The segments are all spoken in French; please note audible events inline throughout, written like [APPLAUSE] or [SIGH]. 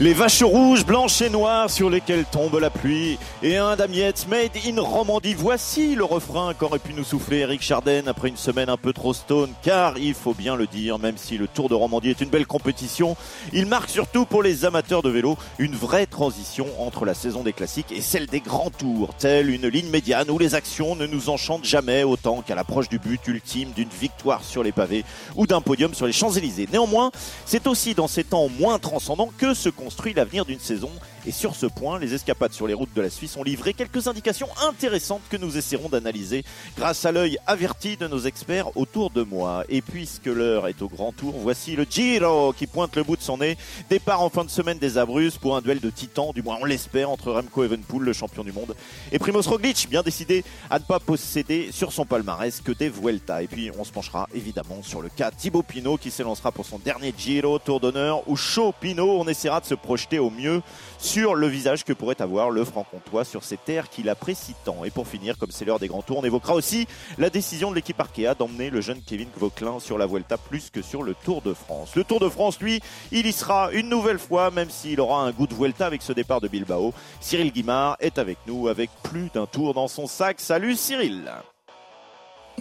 Les vaches rouges, blanches et noires sur lesquelles tombe la pluie et un Damiette made in Romandie. Voici le refrain qu'aurait pu nous souffler Eric Charden après une semaine un peu trop stone car il faut bien le dire, même si le Tour de Romandie est une belle compétition, il marque surtout pour les amateurs de vélo une vraie transition entre la saison des classiques et celle des grands tours, telle une ligne médiane où les actions ne nous enchantent jamais autant qu'à l'approche du but ultime d'une victoire sur les pavés ou d'un podium sur les Champs-Élysées. Néanmoins, c'est aussi dans ces temps moins transcendants que se l'avenir d'une saison. Et sur ce point, les escapades sur les routes de la Suisse ont livré quelques indications intéressantes que nous essaierons d'analyser grâce à l'œil averti de nos experts autour de moi. Et puisque l'heure est au grand tour, voici le Giro qui pointe le bout de son nez. Départ en fin de semaine des Abruzzes pour un duel de titans, du moins on l'espère, entre Remco Evenpool, le champion du monde, et Primoz Roglic, bien décidé à ne pas posséder sur son palmarès que des Vuelta. Et puis on se penchera évidemment sur le cas Thibaut Pinot qui s'élancera pour son dernier Giro, Tour d'honneur, ou chaud Pinot, on essaiera de se projeter au mieux sur le visage que pourrait avoir le franc-comtois sur ces terres qu'il apprécie tant. Et pour finir, comme c'est l'heure des grands tours, on évoquera aussi la décision de l'équipe Arkea d'emmener le jeune Kevin Vauclin sur la Vuelta plus que sur le Tour de France. Le Tour de France, lui, il y sera une nouvelle fois, même s'il aura un goût de Vuelta avec ce départ de Bilbao. Cyril Guimard est avec nous avec plus d'un tour dans son sac. Salut Cyril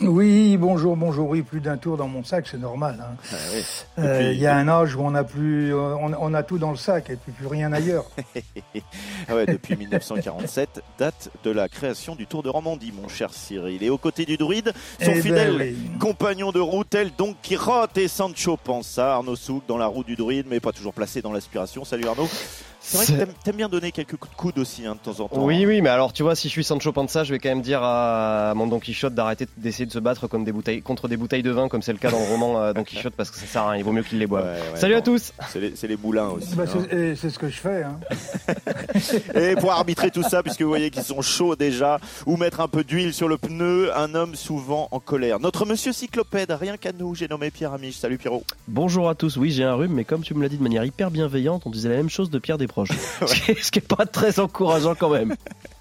oui, bonjour, bonjour. Oui, plus d'un tour dans mon sac, c'est normal. hein. Ah oui. Euh, Il y a un âge où on a plus, euh, on, on a tout dans le sac et puis plus rien ailleurs. [LAUGHS] Ah ouais, depuis [LAUGHS] 1947, date de la création du Tour de Romandie, mon cher Cyril. Et aux côtés du druide, son Eh ben fidèle oui. compagnon de route, tel Don Quirote et Sancho Panza, Arnaud Souk dans la roue du druide, mais pas toujours placé dans l'aspiration. Salut Arnaud. C'est vrai que t'aimes- t'aimes bien donner quelques coups de coude aussi, hein, de temps en temps. Oui, oui, mais alors tu vois, si je suis Sancho Panza, je vais quand même dire à mon Don Quichotte d'arrêter d'essayer de se battre comme des bouteilles, contre des bouteilles de vin, comme c'est le cas dans le roman euh, Don Quichotte, parce que ça sert à rien, il vaut mieux qu'il les boive. Ouais, ouais, Salut non. à tous C'est les, c'est les moulins aussi. Bah, hein. c'est ce que je fais. Hein. [LAUGHS] Et pour arbitrer tout ça, puisque vous voyez qu'ils sont chauds déjà, ou mettre un peu d'huile sur le pneu, un homme souvent en colère. Notre monsieur cyclopède, rien qu'à nous, j'ai nommé Pierre Amiche. Salut Pierrot. Bonjour à tous, oui j'ai un rhume, mais comme tu me l'as dit de manière hyper bienveillante, on disait la même chose de Pierre [LAUGHS] Ce qui est pas très encourageant quand même.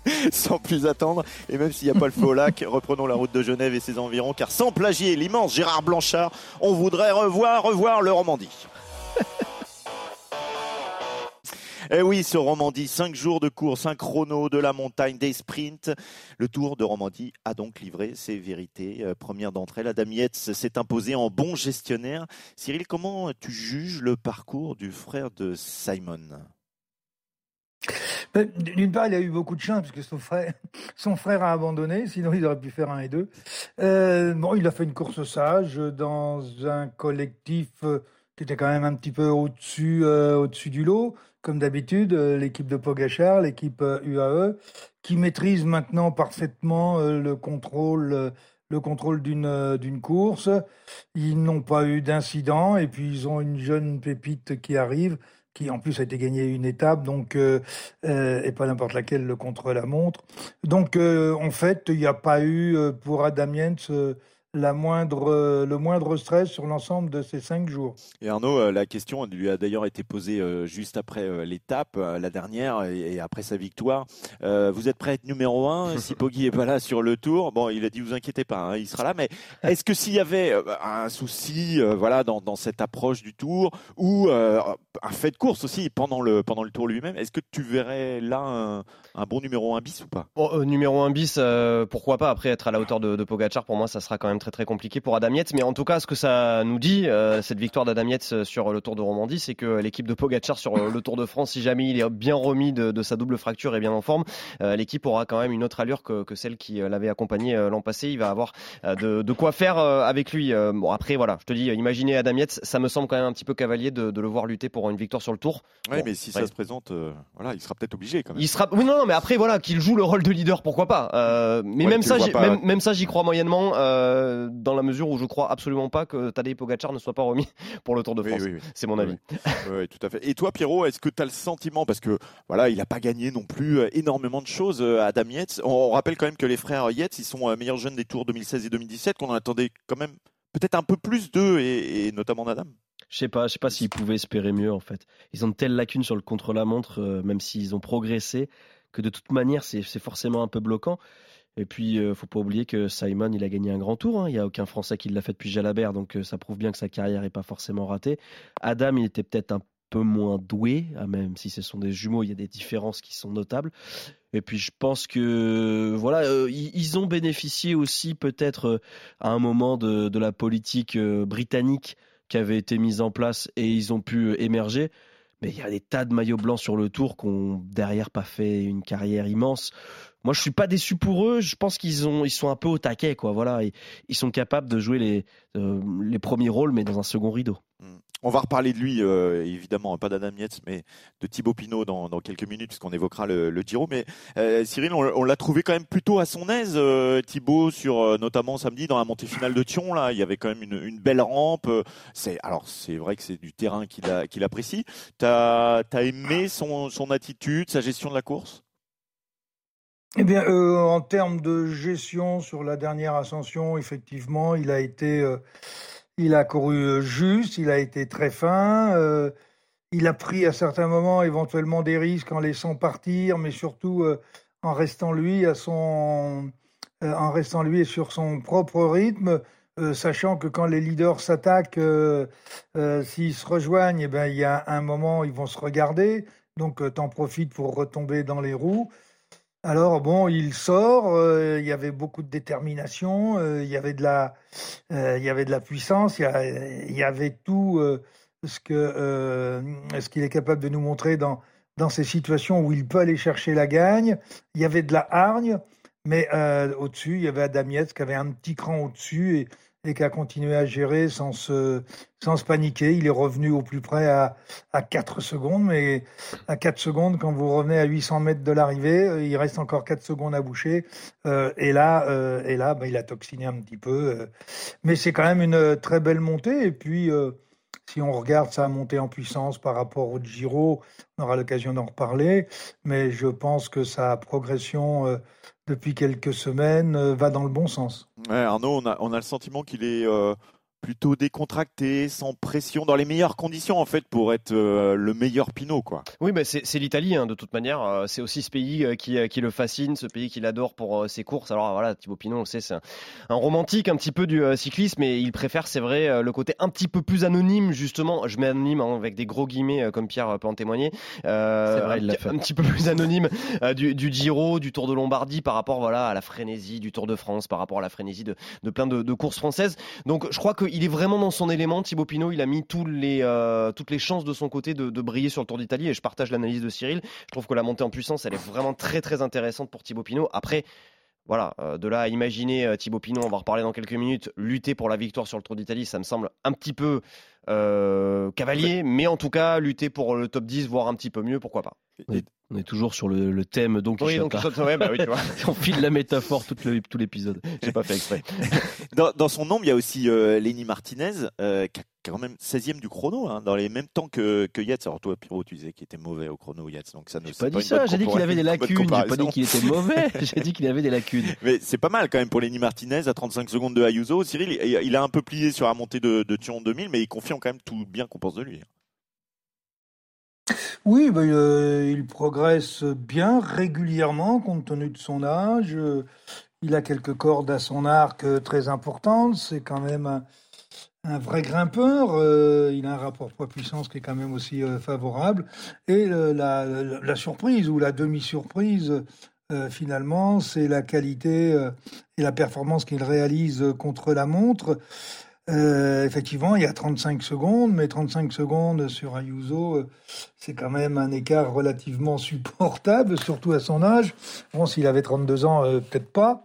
[LAUGHS] sans plus attendre, et même s'il n'y a pas le feu au lac, [LAUGHS] reprenons la route de Genève et ses environs, car sans plagier l'immense Gérard Blanchard, on voudrait revoir, revoir le Romandie. Eh oui, ce Romandie, 5 jours de course, un chrono de la montagne, des sprints. Le Tour de Romandie a donc livré ses vérités. Euh, première d'entre elles, Adam Yates s'est imposé en bon gestionnaire. Cyril, comment tu juges le parcours du frère de Simon D'une part, il a eu beaucoup de chance son frère, [LAUGHS] son frère a abandonné, sinon il aurait pu faire un et deux. Euh, bon, il a fait une course sage dans un collectif euh, qui était quand même un petit peu au-dessus euh, au-dessus du lot, comme d'habitude, euh, l'équipe de Pogachar, l'équipe euh, UAE, qui maîtrise maintenant parfaitement euh, le contrôle. euh, le contrôle d'une euh, d'une course, ils n'ont pas eu d'incident et puis ils ont une jeune pépite qui arrive, qui en plus a été gagnée une étape, donc euh, euh, et pas n'importe laquelle le contre la montre. Donc euh, en fait, il n'y a pas eu pour Adam euh, la moindre, euh, le moindre stress sur l'ensemble de ces cinq jours. Et Arnaud, euh, la question lui a d'ailleurs été posée euh, juste après l'étape, la dernière, et après sa victoire. Vous êtes prêt à être numéro un [LAUGHS] si Poggi est pas là sur le tour? Bon, il a dit vous inquiétez pas, hein, il sera là. Mais [LAUGHS] est-ce que s'il y avait euh, un souci, voilà, dans, dans cette approche du tour ou euh, un fait de course aussi pendant le pendant le tour lui-même, est-ce que tu verrais là un, un bon numéro un bis ou pas? Bon, euh, numéro 1 bis, euh, pourquoi pas? Après, être à la hauteur de, de Pogacar, pour moi, ça sera quand même très très compliqué pour Adam Yates. Mais en tout cas, ce que ça nous dit, euh, cette victoire d'Adam Yates sur le Tour de Romandie, c'est que l'équipe de Pogacar sur euh, le Tour de France, si jamais il est bien remis de, de sa double fracture et bien en forme, euh, l'équipe aura quand même une autre allure que, que celle qui euh, l'avait accompagné euh, l'an passé. Il va avoir euh, de, de quoi faire euh, avec lui. Euh, bon, après, voilà, je te dis, imaginez Adam Yates, ça me semble quand même un petit peu cavalier de, de le voir lutter pour une victoire sur le Tour. Oui, Bon, mais si ouais. ça se présente, euh, voilà, il sera peut-être obligé quand même. Il sera. Oui, non, non, mais après, voilà, qu'il joue le rôle de leader, pourquoi pas. Euh, mais Ouais, même, ça, pas. même, même ça, j'y crois moyennement, euh, dans la mesure où je crois absolument pas que Tadej Pogacar ne soit pas remis [LAUGHS] pour le Tour de Oui, France. oui, oui. C'est mon Oui, avis. Oui, oui, tout à fait. Et toi, Pierrot, est-ce que tu as le sentiment, parce que voilà, il n'a pas gagné non plus euh, énormément de choses, euh, Adam Yates. On, on rappelle quand même que les frères Yates, ils sont euh, meilleurs jeunes des tours 2016 et 2017, qu'on en attendait quand même peut-être un peu plus d'eux, et, et notamment d'Adam. Je sais pas, je sais pas s'ils pouvaient espérer mieux en fait. Ils ont de telles lacunes sur le contre-la-montre, euh, même s'ils ont progressé, que de toute manière c'est forcément un peu bloquant. Et puis, euh, faut pas oublier que Simon, il a gagné un grand tour. Hein. Il n'y a aucun Français qui l'a fait depuis Jalabert, donc euh, ça prouve bien que sa carrière n'est pas forcément ratée. Adam, il était peut-être un peu moins doué, ah, même si ce sont des jumeaux, il y a des différences qui sont notables. Et puis je pense que voilà, euh, ils ont bénéficié aussi peut-être à un moment de, de la politique britannique qui avait été mise en place et ils ont pu émerger. Mais il y a des tas de maillots blancs sur le tour qui ont derrière pas fait une carrière immense. Moi, je suis pas déçu pour eux. Je pense qu'ils ont, ils sont un peu au taquet, quoi. Voilà, ils, sont capables de jouer les, euh, les premiers rôles, mais dans un second rideau. On va reparler de lui, euh, évidemment, pas d'Adam Yates, mais de Thibaut Pinot dans, quelques minutes, puisqu'on évoquera le, le, Giro. Mais euh, Cyril, on, l'a trouvé quand même plutôt à son aise, Thibaut, sur notamment samedi dans la montée finale de Thion. Là, il y avait quand même une, belle rampe. Alors c'est vrai que c'est du terrain qu'il apprécie. T'as as aimé son attitude, sa gestion de la course? Eh bien, euh, en termes de gestion sur la dernière ascension, effectivement, il a été, euh, il a couru euh, juste, il a été très fin. il a pris à certains moments éventuellement des risques en laissant partir, mais surtout en restant lui à son, en restant lui sur son propre rythme. sachant que quand les leaders s'attaquent, s'ils se rejoignent, eh ben, il y a un moment, ils vont se regarder. Donc, t'en profites pour retomber dans les roues. Alors bon, il sort. Euh, il y avait beaucoup de détermination. Euh, il y avait de la, euh, il y avait de la puissance. Il y, avait tout ce qu'il est capable de nous montrer dans dans ces situations où il peut aller chercher la gagne. Il y avait de la hargne, mais au-dessus, il y avait Adam qui avait un petit cran au-dessus et et qui a continué à gérer sans se, sans se paniquer. Il est revenu au plus près à, à 4 secondes, mais à 4 secondes, quand vous revenez à 800 mètres de l'arrivée, euh, il reste encore 4 secondes à boucher. Euh, et là, euh, et là bah, il a toxiné un petit peu. mais c'est quand même une très belle montée. Et puis, si on regarde sa montée en puissance par rapport au Giro, on aura l'occasion d'en reparler. Mais je pense que sa progression depuis quelques semaines va dans le bon sens. Arnaud, on a, on a le sentiment qu'il est euh, plutôt décontracté, sans pression, dans les meilleures conditions en fait pour être euh, le meilleur Pinot quoi. Oui, mais c'est l'Italie hein, de toute manière. Euh, c'est aussi ce pays euh, qui, qui, le fascine, ce pays qu'il adore pour ses courses. Alors voilà, Thibaut Pinot, on sait, c'est un, romantique un petit peu du cyclisme, mais il préfère, c'est vrai, le côté un petit peu plus anonyme justement. Je mets anonyme hein, avec des gros guillemets comme Pierre peut en témoigner. Vrai, il un, un, petit peu plus anonyme du, du, Giro, du Tour de Lombardie par rapport voilà à la frénésie du Tour de France, par rapport à la frénésie de, de plein de, de courses françaises. Donc je crois que il est vraiment dans son élément. Thibaut Pinot, il a mis euh, toutes les chances de son côté de, briller sur le Tour d'Italie et je partage l'analyse de Cyril. Je trouve que la montée en puissance, elle est vraiment très très intéressante pour Thibaut Pinot. Après, voilà, euh, de là à imaginer euh, Thibaut Pinot, on va reparler dans quelques minutes, lutter pour la victoire sur le Tour d'Italie, ça me semble un petit peu cavalier, mais en tout cas, lutter pour le top 10, voire un petit peu mieux, pourquoi pas. On est toujours sur le, thème donc oui, donc ouais, bah oui, tu vois. [LAUGHS] on file la métaphore tout, l'épisode. J'ai pas fait exprès. [LAUGHS] dans, son nom, il y a aussi euh, Lenny Martinez, euh, qui est quand même 16e du chrono, hein, dans les mêmes temps que, que Yates. Alors toi, Pierrot, tu disais qu'il était mauvais au chrono, Yates. Donc ça ne. J'ai pas dit ça. J'ai dit qu'il avait des lacunes. J'ai pas dit qu'il était mauvais. [LAUGHS] J'ai dit qu'il avait des lacunes. Mais c'est pas mal quand même pour Lenny Martinez à 35 secondes de Ayuso. Cyril, il, a un peu plié sur la montée de, de Thion 2000, mais il quand même tout bien qu'on pense de lui. Oui, ben, euh, il progresse bien régulièrement compte tenu de son âge. il a quelques cordes à son arc euh, très importantes. C'est quand même un, vrai grimpeur. Euh, il a un rapport poids-puissance qui est quand même aussi favorable. Et la, surprise ou la demi-surprise, finalement, c'est la qualité et la performance qu'il réalise contre la montre. Euh, effectivement, il y a 35 secondes, mais 35 secondes sur Ayuso, euh, c'est quand même un écart relativement [LAUGHS] supportable, surtout à son âge. Bon, s'il avait 32 ans, euh, peut-être pas.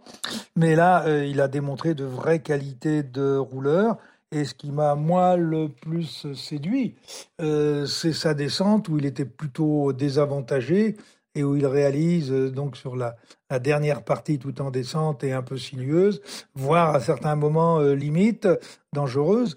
Mais là, il a démontré de vraies qualités de rouleur. Et ce qui m'a, moi, le plus séduit, c'est sa descente où il était plutôt désavantagé et où il réalise euh, donc sur la, la, dernière partie tout en descente et un peu sinueuse, voire à certains moments euh, limite dangereuse,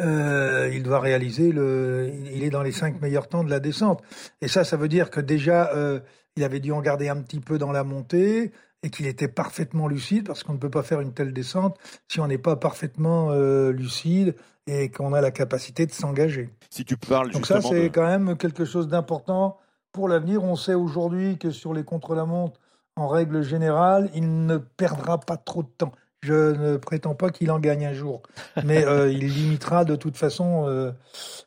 euh, il doit réaliser le, il est dans les cinq meilleurs temps de la descente. Et ça, ça veut dire que déjà euh, il avait dû en garder un petit peu dans la montée et qu'il était parfaitement lucide, parce qu'on ne peut pas faire une telle descente si on n'est pas parfaitement lucide et qu'on a la capacité de s'engager. Si tu parles Donc ça, c'est quand même quelque chose d'important pour l'avenir. On sait aujourd'hui que sur les contre-la-montre, en règle générale, il ne perdra pas trop de temps. Je ne prétends pas qu'il en gagne un jour, mais [LAUGHS] euh, il limitera de toute façon, euh,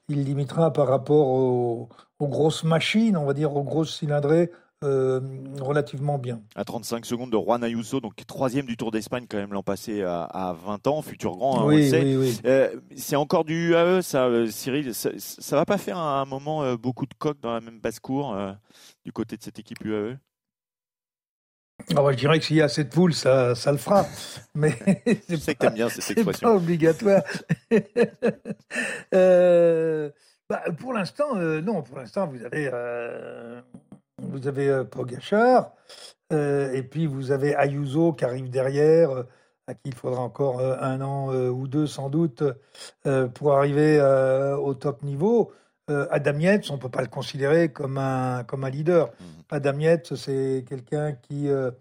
il limitera par rapport aux, grosses machines, on va dire aux grosses cylindrées, euh, relativement bien. À 35 secondes de Juan Ayuso, donc troisième du Tour d'Espagne quand même l'an passé à, 20 ans, futur grand. Hein, oui, oui, oui. c'est encore du UAE, ça, Cyril. Ça, ça, va pas faire un, un moment beaucoup de coques dans la même basse cour du côté de cette équipe UAE ah je dirais que s'il y a cette poule, ça, ça le fera. [LAUGHS] Mais c'est pas, bien cette expression. pas obligatoire. [LAUGHS] euh, bah, pour l'instant, euh, non. Pour l'instant, vous avez, euh, vous avez euh, Pogachar, et puis vous avez Ayuso qui arrive derrière, à qui il faudra encore un an ou deux sans doute pour arriver au top niveau. Adam Yates, on ne peut pas le considérer comme un, comme un leader. Mmh. Adam Yates, c'est quelqu'un qui euh,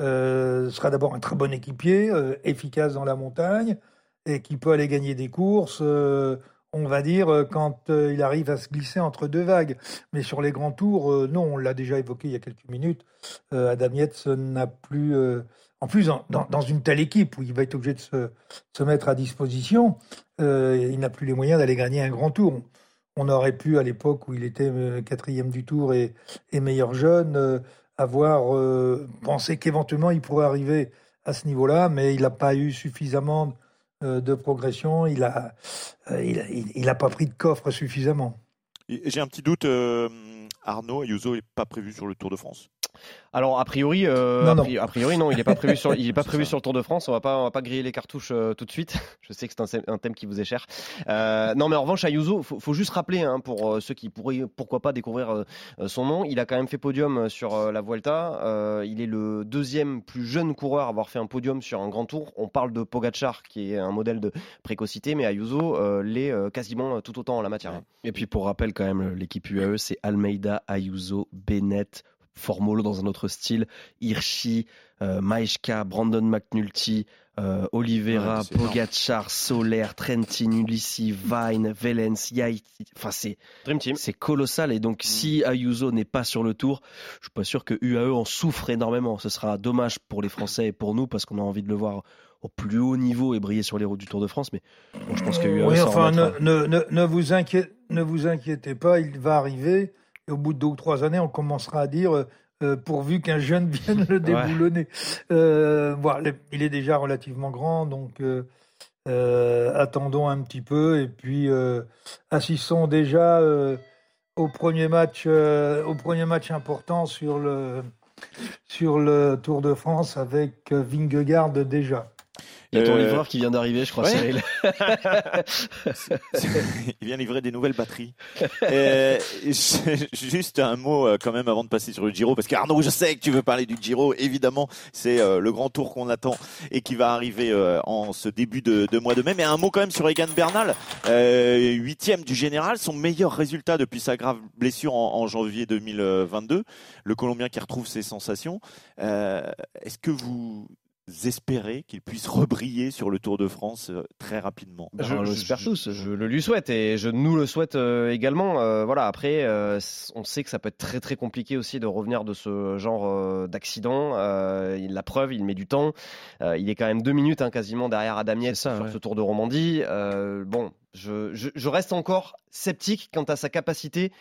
euh, sera d'abord un très bon équipier, euh, efficace dans la montagne, et qui peut aller gagner des courses, on va dire, quand il arrive à se glisser entre deux vagues. Mais sur les grands tours, non, on l'a déjà évoqué il y a quelques minutes, Adam Yates n'a plus... en plus, dans, une telle équipe où il va être obligé de se, mettre à disposition, il n'a plus les moyens d'aller gagner un grand tour on aurait pu, à l'époque où il était euh, quatrième du tour et, meilleur jeune, euh, avoir euh, pensé qu'éventuellement il pourrait arriver à ce niveau-là, mais il n'a pas eu suffisamment de progression, il n'a il, a pas pris de coffre suffisamment. J'ai un petit doute, Arnaud Ayuso n'est pas prévu sur le Tour de France alors a priori, euh, A, priori non, il n'est pas prévu sur, il est [LAUGHS] pas prévu sur le Tour de France. On va pas, on va pas griller les cartouches euh, tout de suite. [LAUGHS] Je sais que c'est un, thème qui vous est cher. Euh, non, mais en revanche, Ayuso, faut, faut juste rappeler hein, pour ceux qui pourraient, pourquoi pas découvrir son nom. Il a quand même fait podium sur la Vuelta. il est le deuxième plus jeune coureur à avoir fait un podium sur un grand Tour. On parle de Pogachar qui est un modèle de précocité, mais Ayuso l'est quasiment tout autant en la matière. Et puis pour rappel quand même, l'équipe UAE c'est Almeida, Ayuso, Bennett, Formolo dans un autre style, Hirschi, euh, Maeshka, Brandon McNulty, euh, Oliveira, Pogacar, Soler, Trentin, Ulissi, Vine, Velens, Yaiti. Enfin, c'est Dream Team. C'est colossal. Et donc, mm. si Ayuso n'est pas sur le tour, je suis pas sûr que UAE en souffre énormément. Ce sera dommage pour les Français et pour nous parce qu'on a envie de le voir au plus haut niveau et briller sur les routes du Tour de France. Mais je pense que UAE. Oui, enfin, ne, ne, ne, vous inquiétez, ne vous inquiétez pas, il va arriver. Et au bout de deux ou trois années, on commencera à dire euh, euh, pourvu qu'un jeune [LAUGHS] vienne le déboulonner. Euh, il est déjà relativement grand, donc attendons un petit peu et puis assistons déjà au premier match, au premier match important sur le sur le Tour de France avec Vingegaard déjà. Il y a ton euh, livreur qui vient d'arriver, je crois, Cyril. [LAUGHS] il vient livrer des nouvelles batteries. Euh, juste un mot euh, quand même avant de passer sur le Giro, parce qu'Arnaud, je sais que tu veux parler du Giro. Évidemment, c'est le grand tour qu'on attend et qui va arriver en ce début de, mois de mai. Mais un mot quand même sur Egan Bernal, huitième du général, son meilleur résultat depuis sa grave blessure en, en janvier 2022. Le Colombien qui retrouve ses sensations. Est-ce que vous espérer qu'il puisse rebriller sur le Tour de France euh, très rapidement Je tous, je le lui souhaite et je nous le souhaite euh, également. Euh, voilà, après, on sait que ça peut être très très compliqué aussi de revenir de ce genre d'accident. la preuve, il met du temps. il est quand même deux minutes hein, quasiment derrière Adam Yates sur ce Tour de Romandie. bon, je reste encore sceptique quant à sa capacité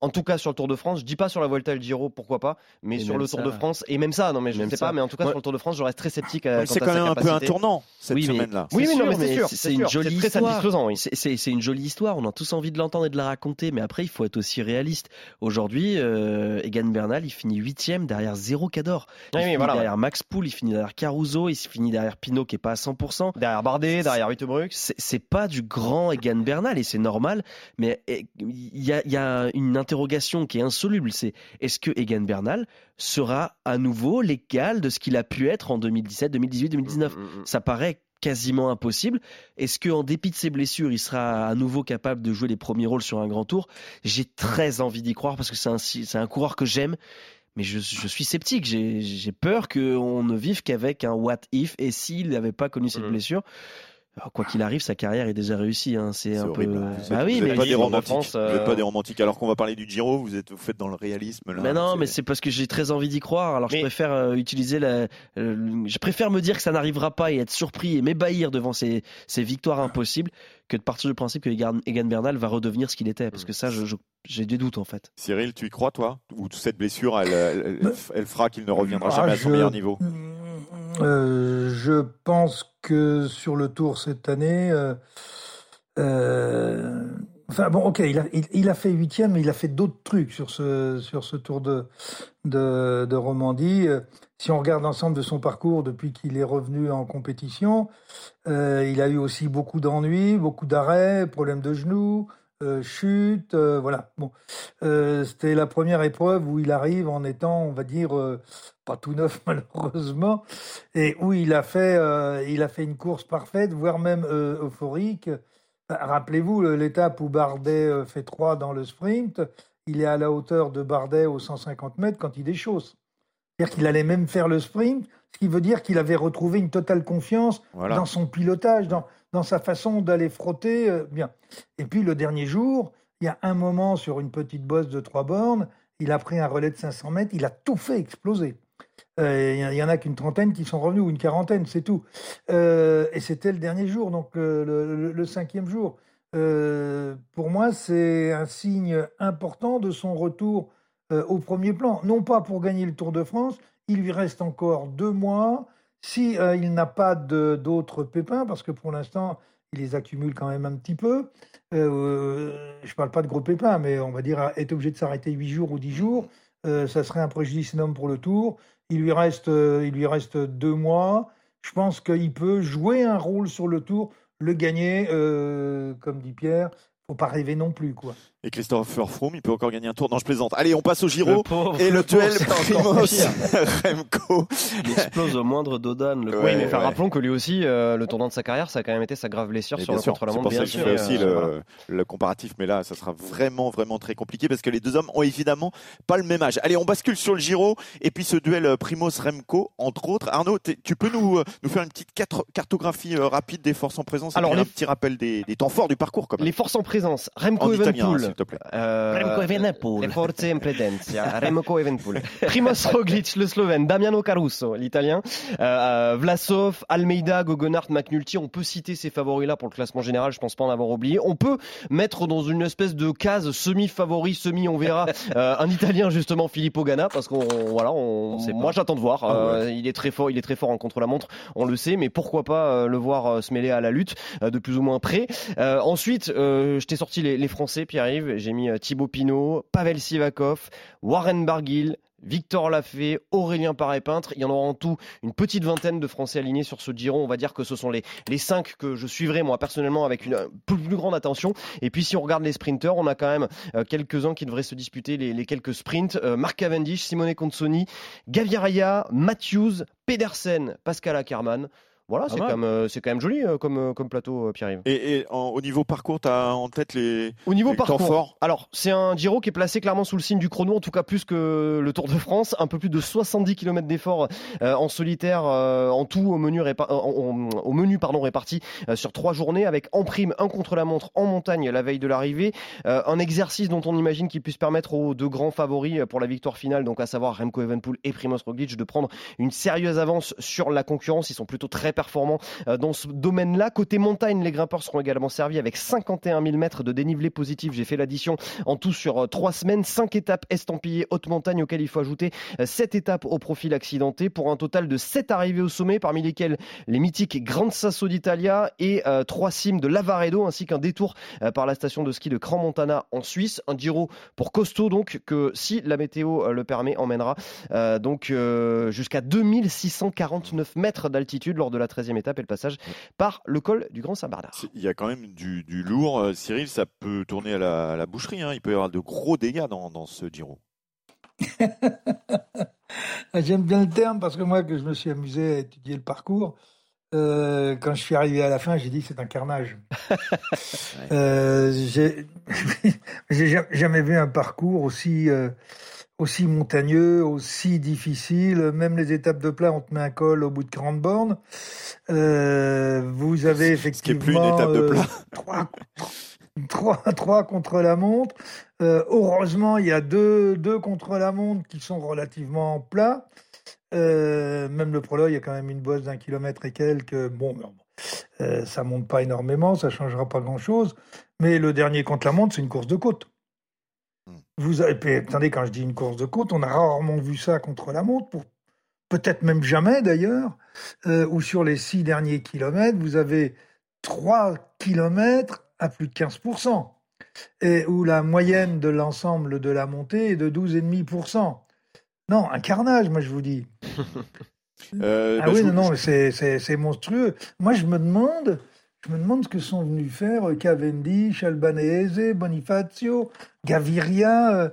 en tout cas sur le Tour de France, je dis pas sur la Volta et le Giro, pourquoi pas, mais sur le Tour de France et même ça, non mais je ne sais pas, mais en tout cas sur le Tour de France, je reste très sceptique. Euh, c'est quand même un peu un tournant cette semaine-là. Oui, mais, mais c'est sûr, c'est une jolie histoire. C'est une jolie histoire. On a tous envie de l'entendre et de la raconter, mais après il faut être aussi réaliste. Aujourd'hui, euh, Egan Bernal, il finit huitième derrière zéro Cador. Il finit derrière Max Poul, il finit derrière Caruso, il finit derrière Pinot qui est pas à 100%. Derrière Bardet, derrière Wittebruck. C'est pas du grand Egan Bernal et c'est normal, mais il y a, y a une interrogation qui est insoluble, c'est est-ce que Egan Bernal sera à nouveau l'égal de ce qu'il a pu être en 2017, 2018, 2019 Ça paraît quasiment impossible. Est-ce qu'en dépit de ses blessures, il sera à nouveau capable de jouer les premiers rôles sur un grand tour? J'ai très envie d'y croire parce que c'est un, un coureur que j'aime mais je, je suis sceptique. J'ai j'ai peur qu'on ne vive qu'avec un what if et s'il n'avait pas connu cette Mhm. blessure. Alors, quoi qu'il arrive, sa carrière est déjà réussie. Hein. C'est un horrible. peu. Vous Bah êtes- oui, vous mais pas des romantiques. France, Vous êtes euh, pas des romantiques. Alors qu'on va parler du Giro, vous êtes vous faites dans le réalisme là. Mais non, mais c'est parce que j'ai très envie d'y croire. Alors Mais- je préfère euh, utiliser la. euh, je préfère me dire que ça n'arrivera pas et être surpris et m'ébahir devant ces, ces victoires impossibles que de partir du principe que Egan, Bernal va redevenir ce qu'il était. Parce que ça, j'ai des doutes en fait. Cyril, tu y crois toi? Ou cette blessure, elle, elle, elle- elle fera qu'il ne reviendra Ah, jamais à son meilleur niveau? Euh, je pense que sur le tour cette année, euh, euh, enfin bon, ok, il a, il, il a fait huitième, mais il a fait d'autres trucs sur ce sur ce tour de de, de Romandie. Si on regarde l'ensemble de son parcours depuis qu'il est revenu en compétition, il a eu aussi beaucoup d'ennuis, beaucoup d'arrêts, problèmes de genoux, euh, chutes, euh, voilà. Bon, Euh, c'était la première épreuve où il arrive en étant, on va dire, pas tout neuf [LAUGHS] malheureusement, et où il a fait, il a fait une course parfaite, voire même euphorique. Bah, Rappelez-vous le- l'étape où Bardet fait 3 dans le sprint, il est à la hauteur de Bardet aux 150 mètres quand il déchausse. C'est-à-dire qu'il allait même faire le sprint, ce qui veut dire qu'il avait retrouvé une totale confiance Voilà. dans son pilotage, dans, dans sa façon d'aller frotter. euh, bien. Et puis le dernier jour, il y a un moment sur une petite bosse de trois bornes, il a pris un relais de 500 mètres, il a tout fait exploser. Euh, Il il y en a qu'une trentaine qui sont revenus, ou une quarantaine, c'est tout. Euh, et c'était le dernier jour, donc euh, le, cinquième jour. Euh, pour moi, c'est un signe important de son retour euh, au premier plan. Non pas pour gagner le Tour de France, il lui reste encore deux mois. Si euh, il n'a pas d'autres pépins, parce que pour l'instant, il les accumule quand même un petit peu. Euh, je ne parle pas de gros pépins, mais on va dire être obligé de s'arrêter huit jours ou dix jours, euh, ça serait un préjudice énorme pour le Tour. Il lui reste, euh, il deux mois. Je pense qu'il peut jouer un rôle sur le Tour, le gagner, euh, comme dit Pierre. Faut pas rêver non plus, quoi. Et Christopher Froome, il peut encore gagner un tour. Non, je plaisante. Allez, on passe au Giro. pauvre, Et le duel pauvre, c'est encore Primoz pire. [LAUGHS] Remco. Il explose au moindre Dodan. Le Ouais, Oui, mais enfin, ouais. rappelons que lui aussi, euh, le tournant de sa carrière, ça a quand même été sa grave blessure Et sur le sûr, contre la c'est montre. pour ça bien que je sûr, fais aussi euh, le, voilà. le comparatif, mais là, ça sera vraiment, vraiment très compliqué parce que les deux hommes ont évidemment pas le même âge. Allez, on bascule sur le Giro et puis ce duel euh, Primoz Remco, entre autres. Arnaud, tu peux nous, euh, nous faire une petite cartographie euh, rapide des forces en présence Alors, et puis les- un petit rappel des, des temps forts du parcours, quand même. Les forces en présence, Remco En te plaît. Euh, Remco Evenepoel. Les forze in presenza. [LAUGHS] Remco Evenepoel. [LAUGHS] Primoz Roglic, le Slovène. Damiano Caruso, l'italien. Euh, Vlasov, Almeida, Gogonart, McNulty. On peut citer ces favoris-là pour le classement général. Je pense pas en avoir oublié. On peut mettre dans une espèce de case semi-favori, semi-on verra [LAUGHS] euh, un italien justement, Filippo Ganna, parce qu'on voilà, on, sait pas. moi j'attends de voir. Ah ouais. Euh, il est très fort, il est très fort en contre-la-montre. On le sait, mais pourquoi pas euh, le voir euh, se mêler à la lutte euh, de plus ou moins près. Euh, ensuite, euh, je t'ai sorti les, les Français, Pierre-Yves. J'ai mis euh, Thibaut Pinot, Pavel Sivakov, Warren Barguil, Victor Lafay, Aurélien Paré-Peintre. Il y en aura en tout une petite vingtaine de Français alignés sur ce Giro. On va dire que ce sont les, les cinq que je suivrai moi personnellement avec une euh, plus, grande attention. Et puis si on regarde les sprinteurs, on a quand même euh, quelques-uns qui devraient se disputer les, quelques sprints. Marc Cavendish, Simone Consoni, Gaviria, Matthews, Pedersen, Pascal Ackermann. Voilà, Pas c'est quand, même, euh, c'est quand même joli euh, comme, euh, comme plateau, euh, Pierre-Yves. Et, et en- au niveau parcours, tu as en tête les, Au niveau les temps parcours, forts alors c'est un Giro qui est placé clairement sous le signe du chrono, en tout cas plus que le Tour de France, un peu plus de 70 km d'effort euh, en solitaire, euh, en tout au menu, répa- euh, en- en- au menu pardon, réparti euh, sur trois journées, avec en prime un contre-la-montre en montagne la veille de l'arrivée, euh, un exercice dont on imagine qu'il puisse permettre aux deux grands favoris euh, pour la victoire finale, donc à savoir Remco Evenepoel et Primoz Roglic, de prendre une sérieuse avance sur la concurrence. Ils sont plutôt très performants euh, dans ce domaine-là. Côté montagne, les grimpeurs seront également servis avec 51 000 mètres de dénivelé positif. J'ai fait l'addition en tout sur euh, trois semaines, cinq étapes estampillées haute montagne auxquelles il faut ajouter euh, sept étapes au profil accidenté pour un total de sept arrivées au sommet, parmi lesquelles les mythiques Grande Sasso d'Italia et trois cimes de Lavaredo, ainsi qu'un détour par la station de ski de Crans-Montana en Suisse. Un Giro pour costaud donc que si la météo le permet emmènera donc jusqu'à 2649 mètres d'altitude lors de la 13e étape et le passage par le col du Grand Saint-Bernard. Il y a quand même du, du lourd. Euh, Cyril, ça peut tourner à la, à la boucherie. hein. Il peut y avoir de gros dégâts dans, dans ce Giro. [LAUGHS] Ah, J'aime bien le terme parce que moi, que je me suis amusé à étudier le parcours, euh, quand je suis arrivé à la fin, j'ai dit c'est un carnage. [LAUGHS] Euh, j'ai [LAUGHS] j'ai ja- jamais vu un parcours aussi, euh, aussi montagneux, aussi difficile. Même les étapes de plat, on te met un col au bout de 40 bornes. Euh, vous avez effectivement... plus une étape de plat. trois, trois, contre la montre. Euh, heureusement, il y a deux, deux contre la montre qui sont relativement plats. Euh, même le prologue, il y a quand même une bosse d'un kilomètre et quelques. Bon, euh, ça monte pas énormément, ça changera pas grand-chose. Mais le dernier contre la montre, c'est une course de côte. Vous avez, attendez, quand je dis une course de côte, on a rarement vu ça contre la montre, pour peut-être même jamais d'ailleurs, euh, où sur les six derniers kilomètres, vous avez trois kilomètres à plus de 15%, et où la moyenne de l'ensemble de la montée est de 12,5%. Non, un carnage, moi je vous dis. [LAUGHS] Euh, ah bah, oui, non, non, c'est monstrueux. Moi je me demande, je me demande ce que sont venus faire Cavendish, Albanese, Bonifacio, Gaviria, euh,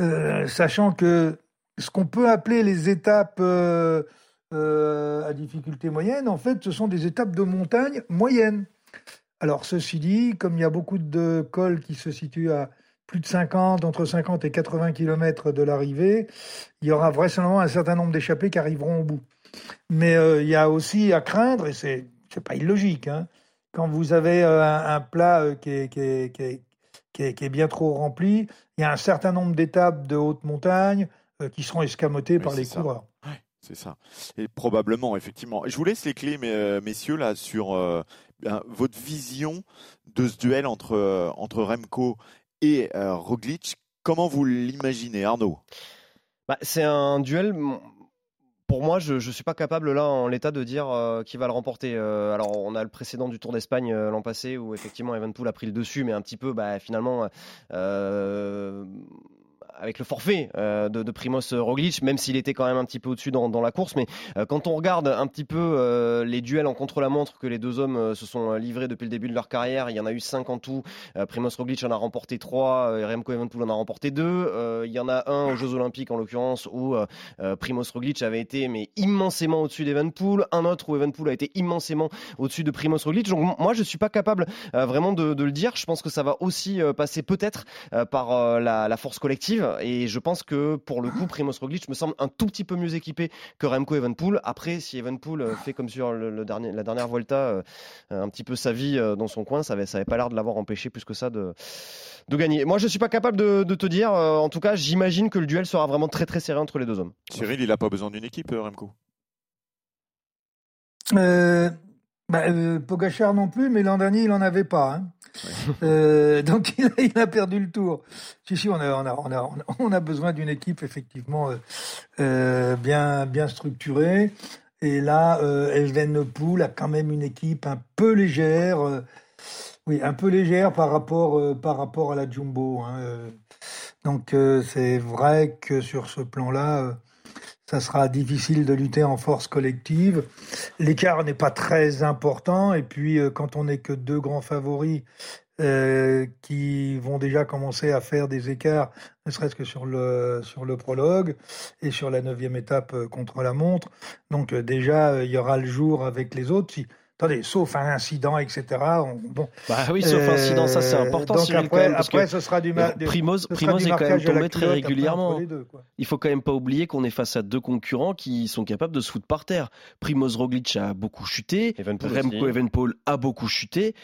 euh, sachant que ce qu'on peut appeler les étapes à difficulté moyenne, en fait, ce sont des étapes de montagne moyennes. Alors, ceci dit, comme il y a beaucoup de cols qui se situent à plus de 50, entre 50 et 80 km de l'arrivée, il y aura vraisemblablement un certain nombre d'échappés qui arriveront au bout. Mais euh, il y a aussi à craindre, et c'est pas illogique, hein, quand vous avez euh, un, plat euh, qui est, qui, est, qui, est, bien trop rempli, il y a un certain nombre d'étapes de haute montagne qui seront escamotées par les coureurs. c'est ça. Et probablement, effectivement. Je vous laisse les clés, messieurs, là, sur ben, votre vision de ce duel entre, entre Remco et Roglic. Comment vous l'imaginez, Arnaud? Bah, C'est un duel pour moi, je ne suis pas capable là en l'état de dire euh, qui va le remporter. Euh, alors, on a le précédent du Tour d'Espagne euh, l'an passé où effectivement Evenpool a pris le dessus, mais un petit peu, bah, finalement, avec le forfait euh, de, de, Primoz Roglic, même s'il était quand même un petit peu au-dessus dans, la course. Mais euh, quand on regarde un petit peu euh, les duels en contre-la-montre que les deux hommes se sont livrés depuis le début de leur carrière, il y en a eu cinq en tout. Primoz Roglic en a remporté trois, Remco Evenpool en a remporté deux. il y en a un aux Jeux Olympiques en l'occurrence où Primoz Roglic avait été mais immensément au-dessus d'Evenpool, un autre où Evenpool a été immensément au-dessus de Primoz Roglic. Donc moi je suis pas capable vraiment de, le dire. Je pense que ça va aussi passer peut-être par la force collective et je pense que pour le coup, Primoz Roglic me semble un tout petit peu mieux équipé que Remco Evenpool. Après, si Evenpool euh, fait comme sur le, dernier, la dernière Volta, euh, un petit peu sa vie euh, dans son coin, ça n'avait ça avait pas l'air de l'avoir empêché plus que ça de, de gagner. Moi, je ne suis pas capable de, te dire. en tout cas, j'imagine que le duel sera vraiment très très serré entre les deux hommes. Cyril, il n'a pas besoin d'une équipe, Remco? Bah, Pogachar non plus, mais l'an dernier, il n'en avait pas. Hein. Euh, [LAUGHS] donc il a, perdu le tour. Si si, on a on a on a on a besoin d'une équipe effectivement euh, euh, bien bien structurée. Et là, euh, Pool a quand même une équipe un peu légère. oui, un peu légère par rapport par rapport à la Jumbo. Hein, donc c'est vrai que sur ce plan-là ça sera difficile de lutter en force collective. L'écart n'est pas très important et puis euh, quand on n'est que deux grands favoris euh, qui vont déjà commencer à faire des écarts, ne serait-ce que sur le sur le prologue et sur la neuvième étape euh, contre la montre. Donc déjà il y aura le jour avec les autres. Attendez, sauf un incident, etc. bon. Bah oui, sauf incident, ça c'est important. Donc après, parce après ce sera du Primoz, Primoz est quand même tombé très régulièrement. Il faut quand même pas oublier qu'on est face à deux concurrents qui sont capables de se foutre par terre. Primoz Roglic a beaucoup chuté, Remco Evenpol a beaucoup chuté.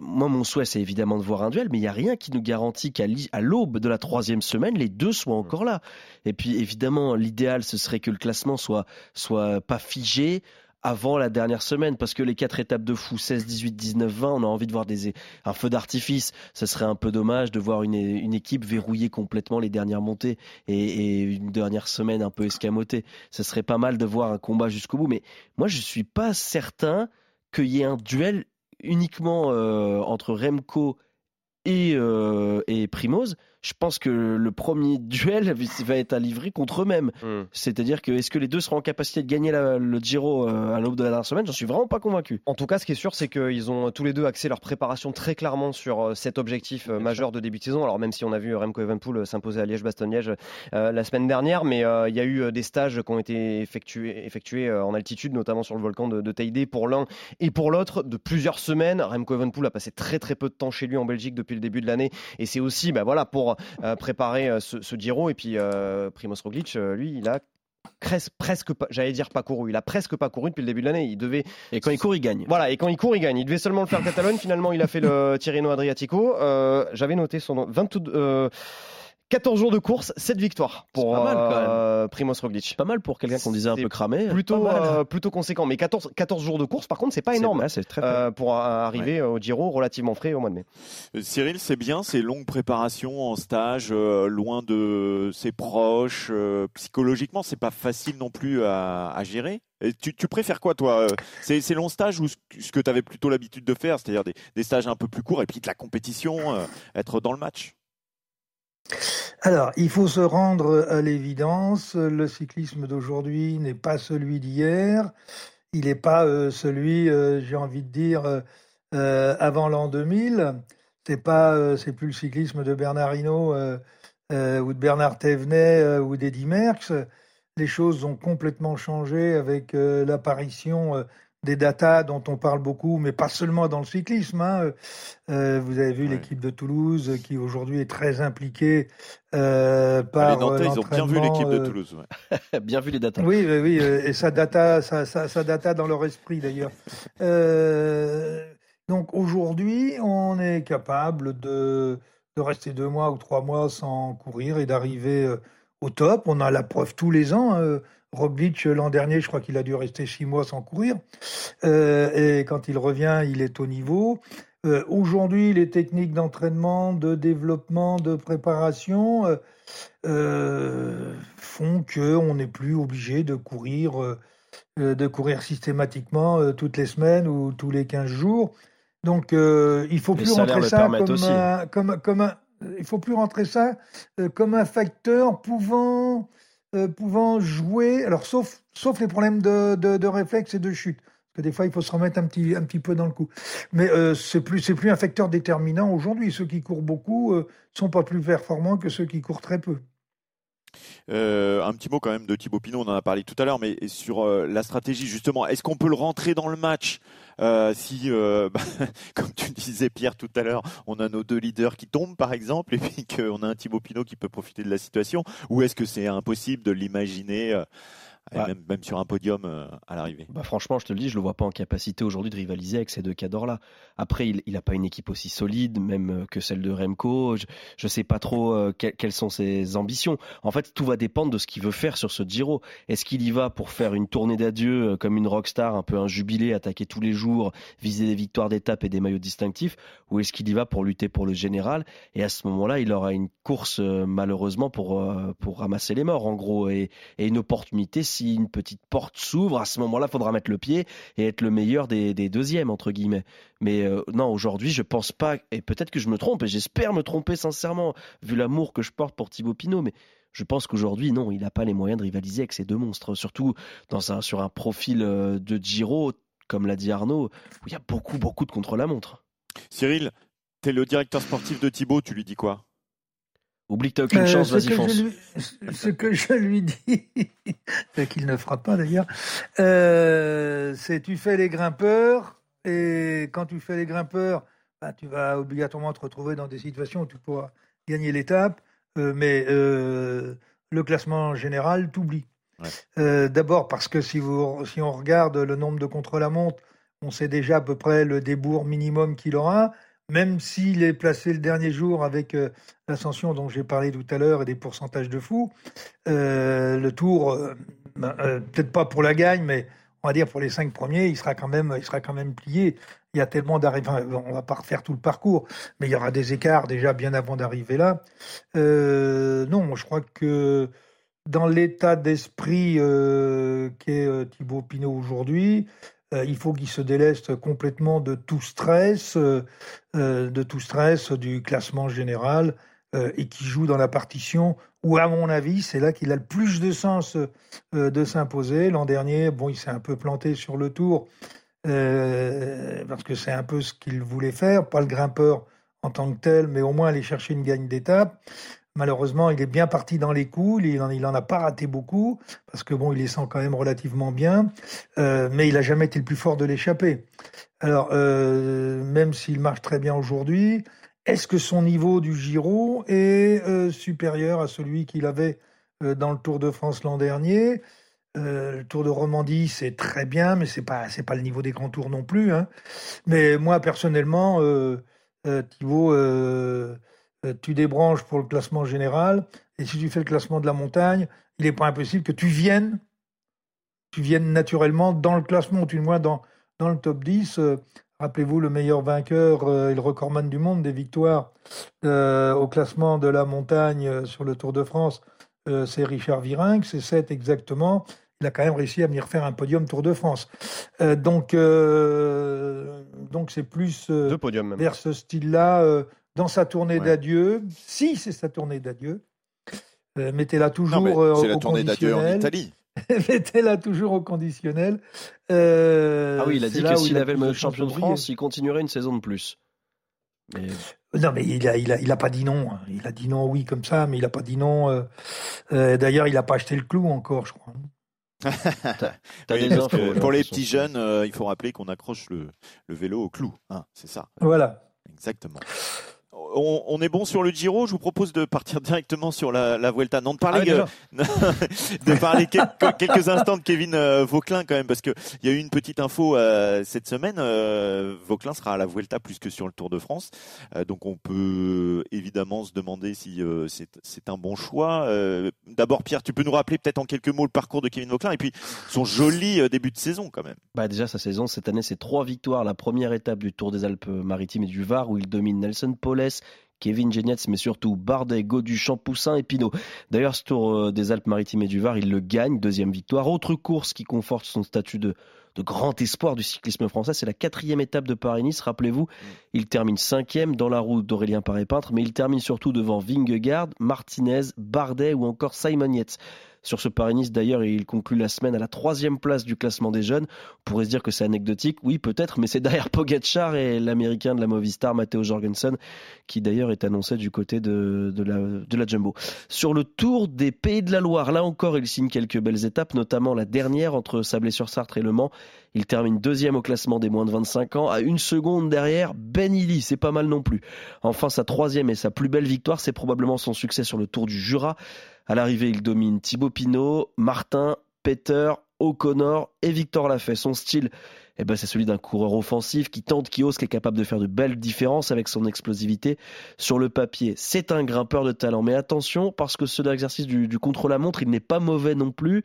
Moi, mon souhait, c'est évidemment de voir un duel, mais il n'y a rien qui nous garantit qu'à l'aube de la troisième semaine, les deux soient encore là. Et puis, évidemment, l'idéal, ce serait que le classement soit, soit pas figé, avant la dernière semaine parce que les quatre étapes de fou 16, 18, 19, 20 on a envie de voir des, un feu d'artifice. Ce serait un peu dommage de voir une, une équipe verrouiller complètement les dernières montées et, une dernière semaine un peu escamotée. Ce serait pas mal de voir un combat jusqu'au bout. Mais moi je suis pas certain qu'il y ait un duel uniquement euh, entre Remco et, euh, et Primoz je pense que le premier duel [LAUGHS] va être à livrer contre eux-mêmes. Hmm. C'est-à-dire que est-ce que les deux seront en capacité de gagner le Giro euh, à l'aube de la dernière semaine? J'en suis vraiment pas convaincu. En tout cas, ce qui est sûr, c'est qu'ils ont tous les deux axé leur préparation très clairement sur euh, cet objectif euh, majeur de début de saison. Alors même si on a vu Remco Evenpool s'imposer à Liège-Bastogne-Liège la semaine dernière, mais il y a eu des stages qui ont été effectués, effectués en altitude, notamment sur le volcan de, de Teide pour l'un et pour l'autre de plusieurs semaines. Remco Evenpool a passé très très peu de temps chez lui en Belgique depuis le début de l'année, et c'est aussi, bah voilà, pour pour préparer ce, ce, Giro. Et puis Primoz Roglic, lui, il a presque pas, j'allais dire pas couru. Il a presque pas couru depuis le début de l'année. Il devait. Et quand il court, il gagne. Voilà. Et quand il court, il gagne. Il devait seulement le faire Catalogne. Finalement, il a fait le [LAUGHS] Tirreno Adriatico. Euh, J'avais noté son nom. 22. Euh, 14 jours de course, 7 victoires pour euh, Primoz Roglic. Pas mal pour quelqu'un qu'on disait un peu cramé. Plutôt, euh, plutôt conséquent. Mais 14, 14 jours de course, par contre, c'est pas énorme. C'est très euh, pour arriver au Giro relativement frais au mois de mai. Cyril, c'est bien ces longues préparations en stage, loin de ses proches. psychologiquement, c'est pas facile non plus à, gérer. Et tu, préfères quoi, toi C'est ces longs stages ou ce que tu avais plutôt l'habitude de faire, c'est-à-dire des, des, stages un peu plus courts et puis de la compétition, être dans le match? Alors, il faut se rendre à l'évidence, le cyclisme d'aujourd'hui n'est pas celui d'hier, il n'est pas euh, celui, euh, j'ai envie de dire, euh, avant l'an 2000. C'est pas, c'est plus le cyclisme de Bernard Hinault ou de Bernard Thévenet ou d'Eddy Merckx. Les choses ont complètement changé avec l'apparition des datas dont on parle beaucoup, mais pas seulement dans le cyclisme. Hein. Euh, vous avez vu l'équipe de Toulouse qui aujourd'hui est très impliquée euh, par. Les Nantais, ils ont bien vu l'équipe de euh, Toulouse. [LAUGHS] bien vu les datas. Oui, oui, oui et ça data, ça, ça, data dans leur esprit d'ailleurs. donc aujourd'hui, on est capable de, de rester deux mois ou trois mois sans courir et d'arriver au top. On a la preuve tous les ans. Roglic, l'an dernier, je crois qu'il a dû rester six mois sans courir. Euh, et quand il revient, il est au niveau. Euh, aujourd'hui, les techniques d'entraînement, de développement, de préparation euh, font qu'on n'est plus obligé de courir, de courir systématiquement toutes les semaines ou tous les 15 jours. Donc, il faut plus rentrer ça comme comme, il faut plus rentrer ça comme un facteur pouvant euh, pouvant jouer, alors sauf, sauf les problèmes de, de, réflexe et de chute. Parce que des fois, il faut se remettre un petit, peu dans le coup. Mais euh, c'est plus, plus un facteur déterminant aujourd'hui. Ceux qui courent beaucoup ne euh, sont pas plus performants que ceux qui courent très peu. Un petit mot quand même de Thibaut Pinot, on en a parlé tout à l'heure, mais sur la stratégie justement, est-ce qu'on peut le rentrer dans le match si, [LAUGHS] bah, comme tu disais Pierre tout à l'heure, on a nos deux leaders qui tombent par exemple, et puis qu'on a un Thibaut Pinot qui peut profiter de la situation, ou est-ce que c'est impossible de l'imaginer même, sur un podium euh, à l'arrivée. Bah franchement, je te le dis, je le vois pas en capacité aujourd'hui de rivaliser avec ces deux cadors-là. Après, il n'a pas une équipe aussi solide, même euh, que celle de Remco. Je ne sais pas trop euh, quelles sont ses ambitions. En fait, tout va dépendre de ce qu'il veut faire sur ce Giro. Est-ce qu'il y va pour faire une tournée d'adieu comme une rockstar, un peu un jubilé, attaquer tous les jours, viser des victoires d'étape et des maillots distinctifs, ou est-ce qu'il y va pour lutter pour le général? Et à ce moment-là, il aura une course malheureusement pour pour ramasser les morts, en gros, et, et une opportunité si une petite porte s'ouvre, à ce moment-là, il faudra mettre le pied et être le meilleur des, deuxièmes, entre guillemets. Mais euh, non, aujourd'hui, je pense pas, et peut-être que je me trompe, et j'espère me tromper sincèrement, vu l'amour que je porte pour Thibaut Pinot, mais je pense qu'aujourd'hui, non, il n'a pas les moyens de rivaliser avec ces deux monstres, surtout dans un, sur un profil euh, de Giro, comme l'a dit Arnaud, où il y a beaucoup, beaucoup de contre-la-montre. Cyril, tu es le directeur sportif de Thibaut, tu lui dis quoi? Oublie que t'as aucune euh, chance, vas-y fonce. ce que je lui dis, [LAUGHS] qu'il ne fera pas d'ailleurs, euh, c'est tu fais les grimpeurs, et quand tu fais les grimpeurs, bah, tu vas obligatoirement te retrouver dans des situations où tu pourras gagner l'étape, euh, mais le classement général t'oublie. D'abord parce que si, vous, si on regarde le nombre de contre-la-montre, on sait déjà à peu près le débours minimum qu'il aura même s'il est placé le dernier jour avec euh, l'ascension dont j'ai parlé tout à l'heure et des pourcentages de fous, euh, le tour, euh, ben, peut-être pas pour la gagne, mais on va dire pour les cinq premiers, il sera quand même, il sera quand même plié. Il y a tellement d'arrivées, on va pas refaire tout le parcours, mais il y aura des écarts déjà bien avant d'arriver là. non, je crois que dans l'état d'esprit qu'est Thibaut Pinot aujourd'hui, il faut qu'il se déleste complètement de tout stress, euh, euh, de tout stress du classement général et qui joue dans la partition où, à mon avis, c'est là qu'il a le plus de sens de s'imposer. L'an dernier, bon, il s'est un peu planté sur le tour parce que c'est un peu ce qu'il voulait faire, pas le grimpeur en tant que tel, mais au moins aller chercher une gagne d'étape. Malheureusement, il est bien parti dans les coups. Il n'en a pas raté beaucoup parce que bon, il les sent quand même relativement bien, euh, mais il n'a jamais été le plus fort de l'échappée. Alors, euh, même s'il marche très bien aujourd'hui, est-ce que son niveau du Giro est euh, supérieur à celui qu'il avait dans le Tour de France l'an dernier? Le Tour de Romandie, c'est très bien, mais c'est pas c'est pas le niveau des grands tours non plus. Hein. Mais moi personnellement, euh, euh, Thibaut, tu débranches pour le classement général, et si tu fais le classement de la montagne, il n'est pas impossible que tu viennes, tu viennes naturellement dans le classement, ou du moins dans dans le top 10. Euh, Rappelez-vous, le meilleur vainqueur euh, et le recordman du monde des victoires euh, au classement de la montagne euh, sur le Tour de France, euh, c'est Richard Virenque, c'est 7 exactement il a quand même réussi à venir faire un podium Tour de France. Euh, donc, euh, donc c'est plus euh, vers ce style-là euh, dans sa tournée Ouais. d'adieu. Si c'est sa tournée d'adieu, euh, mettez-la toujours Non, euh, c'est la au tournée d'adieu en conditionnel. Italie. [LAUGHS] mettez-la toujours au conditionnel. Euh, Ah oui, il a dit que s'il a avait le champion de. France, il continuerait une saison de plus. Mais Non, mais il a, il a, il a pas dit non. hein. Il a dit non, oui, comme ça, mais il a pas dit non. euh, euh, D'ailleurs, il a pas acheté le clou encore, je crois. [LAUGHS] t'as Oui, des parce infos. que j'ai pour les petits jeunes, euh, il faut rappeler qu'on accroche le, le vélo au clou. hein, c'est ça, Voilà. exactement. On, on est bon sur le Giro. Je vous propose de partir directement sur la, la Vuelta. Non, de Ah parler, ouais, euh, [LAUGHS] de parler quelques, quelques instants de Kevin euh, Vauclin quand même, parce que il y a eu une petite info euh, cette semaine. Euh, Vauclin sera à la Vuelta plus que sur le Tour de France, Euh, donc on peut évidemment se demander si euh, c'est un bon choix. Euh, D'abord, Pierre, tu peux nous rappeler peut-être en quelques mots le parcours de Kevin Vauclin et puis son joli euh, début de saison quand même. Bah déjà sa saison cette année c'est trois victoires. La première étape du Tour des Alpes-Maritimes et du Var où il domine Nelson Poles, Kevin Genietz mais surtout Bardet, Godu, Champoussin et Pinot. D'ailleurs ce Tour euh, des Alpes-Maritimes et du Var il le gagne, deuxième victoire. Autre course qui conforte son statut de de grand espoir du cyclisme français, c'est la quatrième étape de Paris-Nice. Rappelez-vous, il termine cinquième dans la route d'Aurélien Paré-Peintre, mais il termine surtout devant Vingegaard, Martinez, Bardet ou encore Simon Yates. Sur ce Paris-Nice, d'ailleurs, il conclut la semaine à la troisième place du classement des jeunes. On pourrait se dire que c'est anecdotique, oui peut-être, mais c'est derrière Pogacar et l'américain de la Movistar, Matteo Jorgensen, qui d'ailleurs est annoncé du côté de, la, de la Jumbo. Sur le Tour des Pays de la Loire, là encore, il signe quelques belles étapes, notamment la dernière entre Sablé-sur-Sarthe et Le Mans. Il termine deuxième au classement des moins de 25 ans, à une seconde derrière Ben Illy, c'est pas mal non plus. Enfin, sa troisième et sa plus belle victoire, c'est probablement son succès sur le Tour du Jura. À l'arrivée, il domine Thibaut Pinot, Martin, Peter, O'Connor et Victor Lafay. Son style, eh ben, c'est celui d'un coureur offensif qui tente, qui ose, qui est capable de faire de belles différences avec son explosivité. Sur le papier, c'est un grimpeur de talent. Mais attention, parce que ce exercice du, du contre-la-montre, il n'est pas mauvais non plus.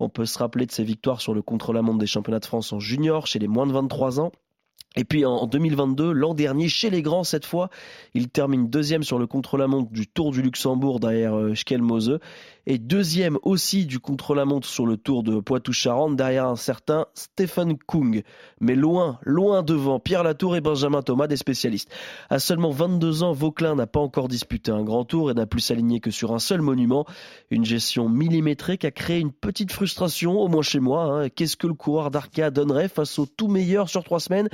On peut se rappeler de ses victoires sur le contre-la-montre des championnats de France en junior, chez les moins de 23 ans. Et puis en 2022, l'an dernier, chez les grands cette fois, il termine deuxième sur le contre-la-montre du Tour du Luxembourg derrière euh, Schkelmose et deuxième aussi du contre-la-montre sur le Tour de Poitou-Charentes derrière un certain Stephen Kung. Mais loin, loin devant Pierre Latour et Benjamin Thomas, des spécialistes. À seulement 22 ans, Vauclin n'a pas encore disputé un grand tour et n'a plus s'aligner que sur un seul monument. Une gestion millimétrée qui a créé une petite frustration, au moins chez moi. hein. Qu'est-ce que le coureur d'Arca donnerait face au tout meilleur sur trois semaines?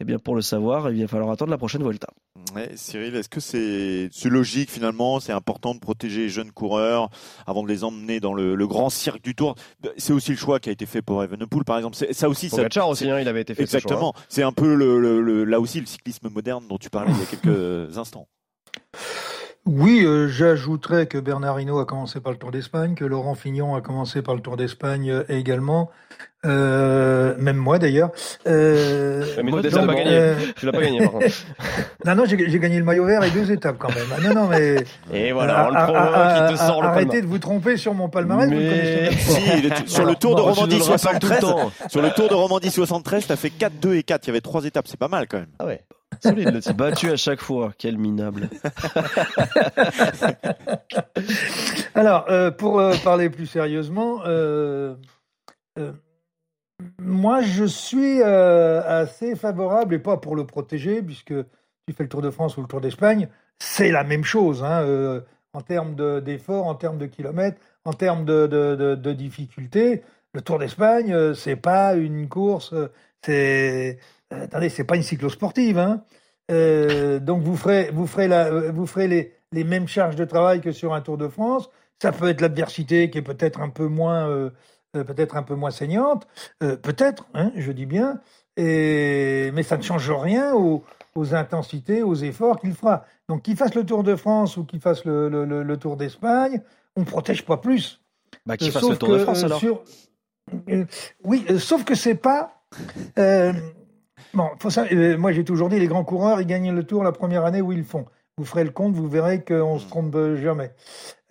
Eh bien, pour le savoir, il va falloir attendre la prochaine Volta. Ouais, Cyril, est-ce que c'est logique finalement? C'est important de protéger les jeunes coureurs avant de les emmener dans le, le grand cirque du Tour? C'est aussi le choix qui a été fait pour Evenepoel, par exemple. C'est- Ça aussi, ça, aussi, hein, il avait été fait exactement. C'est un peu le, le- le- là aussi le cyclisme moderne dont tu parlais il y a quelques instants. Oui, euh, j'ajouterais que Bernard Hinault a commencé par le Tour d'Espagne, que Laurent Fignon a commencé par le Tour d'Espagne euh, également, euh, même moi d'ailleurs. Euh, Mais donc, Modeste n'a pas gagné. euh, Tu l'as pas gagné, par contre. [LAUGHS] non, non, j'ai gagné le maillot vert et deux étapes quand même. Ah, non, non, mais [LAUGHS] Et voilà, on le provoque, il te sort le Arrêtez palmarès. de vous tromper sur mon palmarès, Mais- sur le Tour de Romandie Tu nous le rappelles tout le 73, temps. sur le Tour de Romandie 73, t'as fait 4, 2 et 4. Il y avait trois étapes. C'est pas mal quand même. Ah ouais. Solide le. Battu à chaque fois. Quel minable. [LAUGHS] Alors, euh, pour euh, parler plus sérieusement, euh, euh, moi je suis euh, assez favorable, et pas pour le protéger, puisque tu fais le Tour de France ou le Tour d'Espagne, c'est la même chose hein, euh, en termes de- d'efforts, en termes de kilomètres, en termes de, de, de, de difficultés. Le Tour d'Espagne, euh, c'est pas une course, c'est attendez, c'est pas une cyclosportive. Hein. Donc vous ferez, vous ferez, les, mêmes charges de travail que sur un Tour de France. Ça peut être l'adversité qui est peut-être un peu moins, peut-être un peu moins saignante, euh, peut-être, hein, je dis bien, et, mais ça ne change rien aux, aux intensités, aux efforts qu'il fera. Donc qu'il fasse le Tour de France ou qu'il fasse le, le- le- le Tour d'Espagne, on ne protège pas plus. Bah, qu'il Euh, fasse sauf le Tour de France euh, alors. sur- euh, oui, euh, sauf que c'est pas. euh, bon, faut ça, euh, moi j'ai toujours dit les grands coureurs, ils gagnent le Tour la première année où ils le font. Vous ferez le compte, vous verrez qu'on se trompe euh, jamais.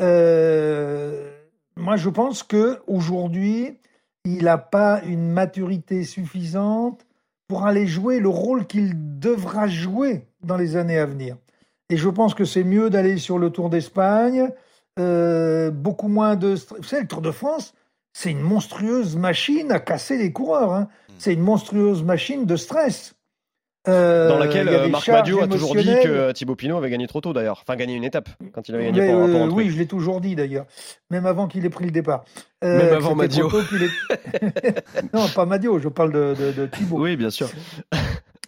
Euh, moi, je pense que aujourd'hui, il n'a pas une maturité suffisante pour aller jouer le rôle qu'il devra jouer dans les années à venir. Et je pense que c'est mieux d'aller sur le Tour d'Espagne, euh, beaucoup moins de... Vous savez, le Tour de France, c'est une monstrueuse machine à casser les coureurs. hein. C'est une monstrueuse machine de stress. Euh, Dans laquelle euh, Marc charges Madio a toujours dit que Thibaut Pinot avait gagné trop tôt d'ailleurs. Enfin, gagné une étape quand il avait gagné Mais, pour, pour euh, oui, je l'ai toujours dit d'ailleurs, même avant qu'il ait pris le départ. Euh, Même avant Madio. ait- [LAUGHS] non, pas Madio, je parle de, de, de Thibaut. Oui, bien sûr.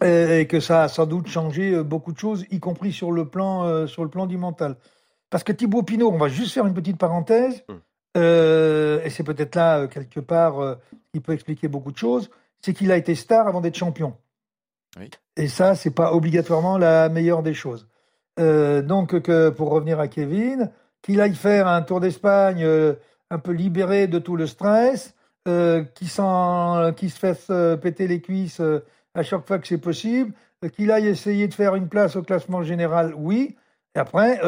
Euh, et que ça a sans doute changé beaucoup de choses, y compris sur le plan, euh, sur le plan du mental. Parce que Thibaut Pinot, on va juste faire une petite parenthèse, euh, et c'est peut-être là, quelque part, euh, qui peut expliquer beaucoup de choses, c'est qu'il a été star avant d'être champion. Et ça, c'est pas obligatoirement la meilleure des choses. Euh, donc, pour revenir à Kevin, qu'il aille faire un Tour d'Espagne euh, un peu libéré de tout le stress, euh, qui, s'en- qui se fasse euh, péter les cuisses à chaque fois que c'est possible, qu'il aille essayer de faire une place au classement général, oui. Et après,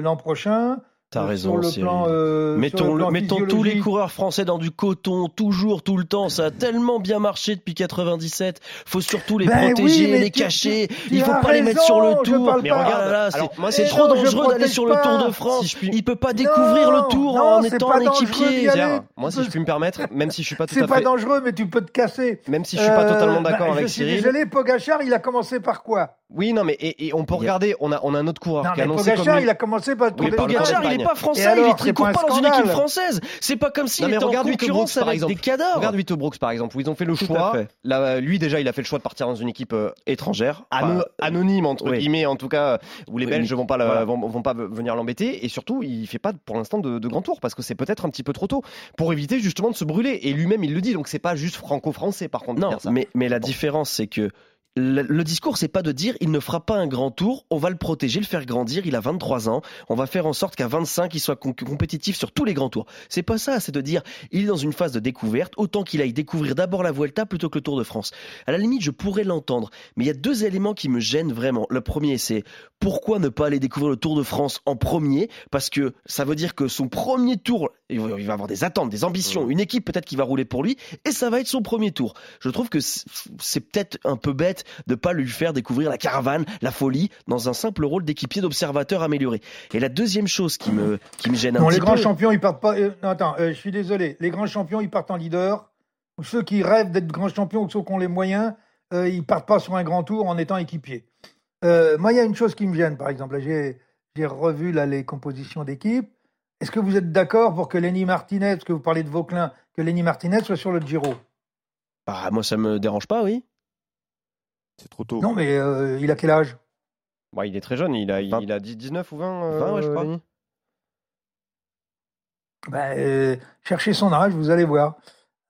l'an prochain, T'as euh, raison, le plan, euh, le Mettons, plan mettons tous les coureurs français dans du coton, toujours, tout le temps. Ça a tellement bien marché depuis 97. Faut surtout les Ben protéger, oui, les tu- cacher. tu Il faut as pas les mettre sur le tour. Mais pas. regarde là, c'est c'est trop non, dangereux d'aller sur le Tour pas. de France. Si puis- Il peut pas Non, découvrir le tour non, en c'est étant pas un équipier. moi, si je puis me permettre, même si je suis pas tout c'est à pas fait, dangereux, mais tu peux te casser. même si je suis pas Euh, totalement bah, d'accord Je avec suis Cyril. désolé, Pogachar, il a commencé par quoi? Oui, non, mais et, et on peut regarder. On a, on a un autre coureur Non, qui a annoncé Pogachar, comme lui- il a commencé par le Tour Oui, Pogacar, il d'Espagne. est pas français, alors, il c'est tricote pas dans une équipe française. C'est pas comme s'il était en regarde Vito concurrence Brooks, par avec exemple. des cadavres. Regarde Vito Brooks par exemple, où ils ont fait le Tout choix. Là, lui déjà, il a fait le choix de partir dans une équipe euh, étrangère. Enfin, anonyme entre oui. guillemets, en tout cas, où les Oui, Belges vont pas la- voilà. vont, vont pas venir l'embêter. Et surtout, il fait pas pour l'instant de, de grand tour parce que c'est peut-être un petit peu trop tôt pour éviter justement de se brûler. Et lui-même, il le dit. Donc c'est pas juste franco-français par contre. Non, mais la différence, c'est que le, le discours, c'est pas de dire il ne fera pas un grand tour, on va le protéger, le faire grandir, il a 23 ans, on va faire en sorte qu'à 25, il soit compétitif sur tous les grands tours. C'est pas ça, c'est de dire il est dans une phase de découverte, autant qu'il aille découvrir d'abord la Vuelta plutôt que le Tour de France. À la limite, je pourrais l'entendre, mais il y a deux éléments qui me gênent vraiment. Le premier, c'est pourquoi ne pas aller découvrir le Tour de France en premier? Parce que ça veut dire que son premier tour, il va avoir des attentes, des ambitions, une équipe peut-être qui va rouler pour lui, et ça va être son premier tour. Je trouve que c'est peut-être un peu bête de pas lui faire découvrir la caravane, la folie, dans un simple rôle d'équipier d'observateur amélioré. Et la deuxième chose qui me, qui me gêne un Non, petit les grands peu, champions, ils partent pas. euh, non, attends, euh, je suis désolé. Les grands champions, ils partent en leader. Ceux qui rêvent d'être grands champions ou ceux qui ont les moyens, euh, ils partent pas sur un grand tour en étant équipiers. Euh, moi, il y a une chose qui me gêne, par exemple. J'ai j'ai revu là, les compositions d'équipe. Est-ce que vous êtes d'accord pour que Lenny Martinez, parce que vous parlez de Vauclin, que Lenny Martinez soit sur le Giro? Ah, moi ça me dérange pas, oui. C'est trop tôt. Non, mais euh, il a quel âge? Bah, il est très jeune. Il a, il, Vingt- il a 10 19 ou 20, euh, 20, ouais, je crois. Ben, euh, Cherchez son âge, vous allez voir.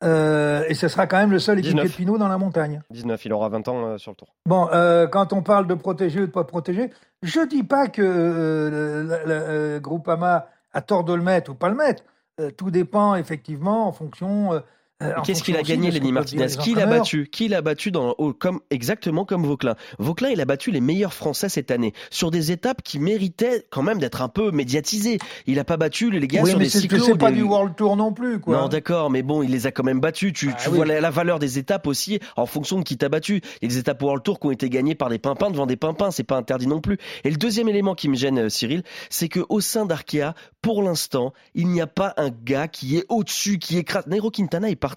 Euh, et ce sera quand même le seul équipier 19. de Pinot dans la montagne. 19. Il aura 20 ans euh, sur le tour. Bon, euh, quand on parle de protéger ou de pas protéger, je dis pas que euh, le, le- le, Groupama a tort de le mettre ou pas le mettre. Euh, tout dépend effectivement en fonction. Euh, Qu'est-ce qu'il a gagné, Lenny Martinez Qui l'a battu Qui l'a battu dans, au- comme, exactement comme Vauclin Vauclin, il a battu les meilleurs Français cette année sur des étapes qui méritaient quand même d'être un peu médiatisées. Il a pas battu les gars Oui, sur mais des c'est cyclos. c'est pas des- du World Tour non plus, quoi. Non, d'accord, mais bon, il les a quand même battus. Tu, Ah tu oui. vois la, la valeur des étapes aussi en fonction de qui t'a battu. Il y a des étapes World Tour qui ont été gagnées par des pimpins devant des pimpins, c'est pas interdit non plus. Et le deuxième élément qui me gêne, euh, Cyril, c'est que au sein d'Arkea, pour l'instant, il n'y a pas un gars qui est au-dessus, qui écrase. Nairo Quintana est parti,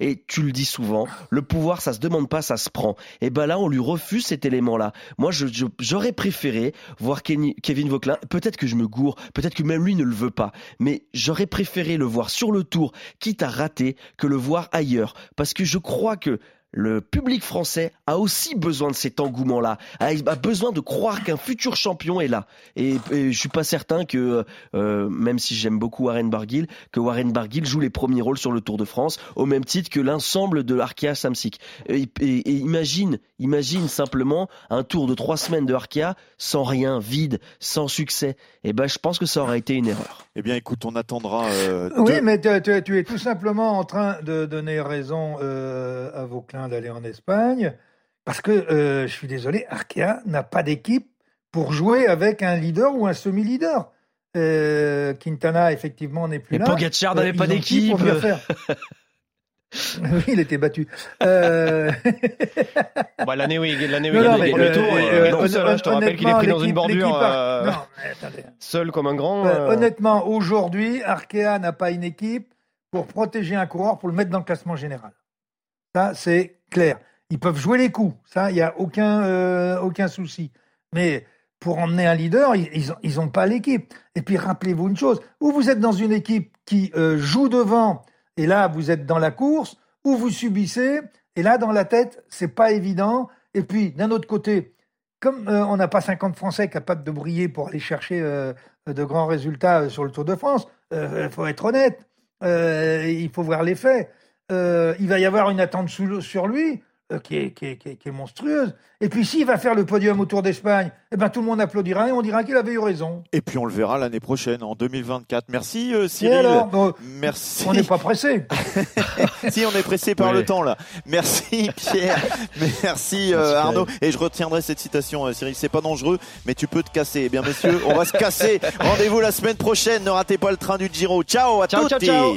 et tu le dis souvent, le pouvoir, ça se demande pas, ça se prend. Et ben là, on lui refuse cet élément-là. Moi, j'aurais préféré voir Kenny- Kevin Vauclin. Peut-être que je me gourre, peut-être que même lui ne le veut pas, mais j'aurais préféré le voir sur le tour quitte à rater, que le voir ailleurs. Parce que je crois que le public français a aussi besoin de cet engouement-là, a, a besoin de croire qu'un futur champion est là. Et, et je suis pas certain que, euh, même si j'aime beaucoup Warren Barguil, que Warren Barguil joue les premiers rôles sur le Tour de France, au même titre que l'ensemble de Arkea Samsic. Et, et- et imagine, imagine simplement un tour de trois semaines de Arkea sans rien, vide, sans succès. Et ben, je pense que ça aurait été une erreur. Eh bien, écoute, on attendra. euh, Oui, de- mais tu, tu- tu es tout simplement en train de donner raison euh, à D'aller en Espagne, parce que, euh, je suis désolé, Arkea n'a pas d'équipe pour jouer avec un leader ou un semi-leader. Euh, Quintana, effectivement, n'est plus Et là. Pogacar Euh, n'avait ils pas d'équipe. [LAUGHS] Oui, il était battu. Euh, [LAUGHS] Bah, l'année où il, l'année non, il non, mais, le euh, tour, euh, euh, euh, tout seul, hein, je te rappelle qu'il est pris dans une bordure, euh, Non, mais attendez. seul comme un grand. Euh, euh, honnêtement, aujourd'hui, Arkea n'a pas une équipe pour protéger un coureur, pour le mettre dans le classement général. C'est clair. Ils peuvent jouer les coups, ça, il n'y a aucun, euh, aucun souci. Mais pour emmener un leader, ils ils ont, ils ont pas l'équipe. Et puis, rappelez-vous une chose, ou vous êtes dans une équipe qui euh, joue devant, et là, vous êtes dans la course, ou vous subissez, et là, dans la tête, c'est pas évident. Et puis, d'un autre côté, comme euh, on n'a pas 50 Français capables de briller pour aller chercher de grands résultats sur le Tour de France, il faut être honnête, il faut voir les faits. Euh, il va y avoir une attente sous- sur lui euh, qui, est, qui, est, qui est- qui est monstrueuse. Et puis s'il va faire le podium au Tour d'Espagne, eh ben, tout le monde applaudira et on dira qu'il avait eu raison. Et puis, on le verra l'année prochaine, en 2024. Merci, euh, Et Cyril. alors, bon, Merci. on n'est pas pressé. [LAUGHS] si on est pressé par Oui. le temps là. Merci Pierre, merci euh, Merci, Arnaud. Et je retiendrai cette citation, euh, Cyril. C'est pas dangereux, mais tu peux te casser. Eh bien messieurs, on va se casser. [LAUGHS] Rendez-vous la semaine prochaine. Ne ratez pas le train du Giro. Ciao à Ciao, ciao, ciao.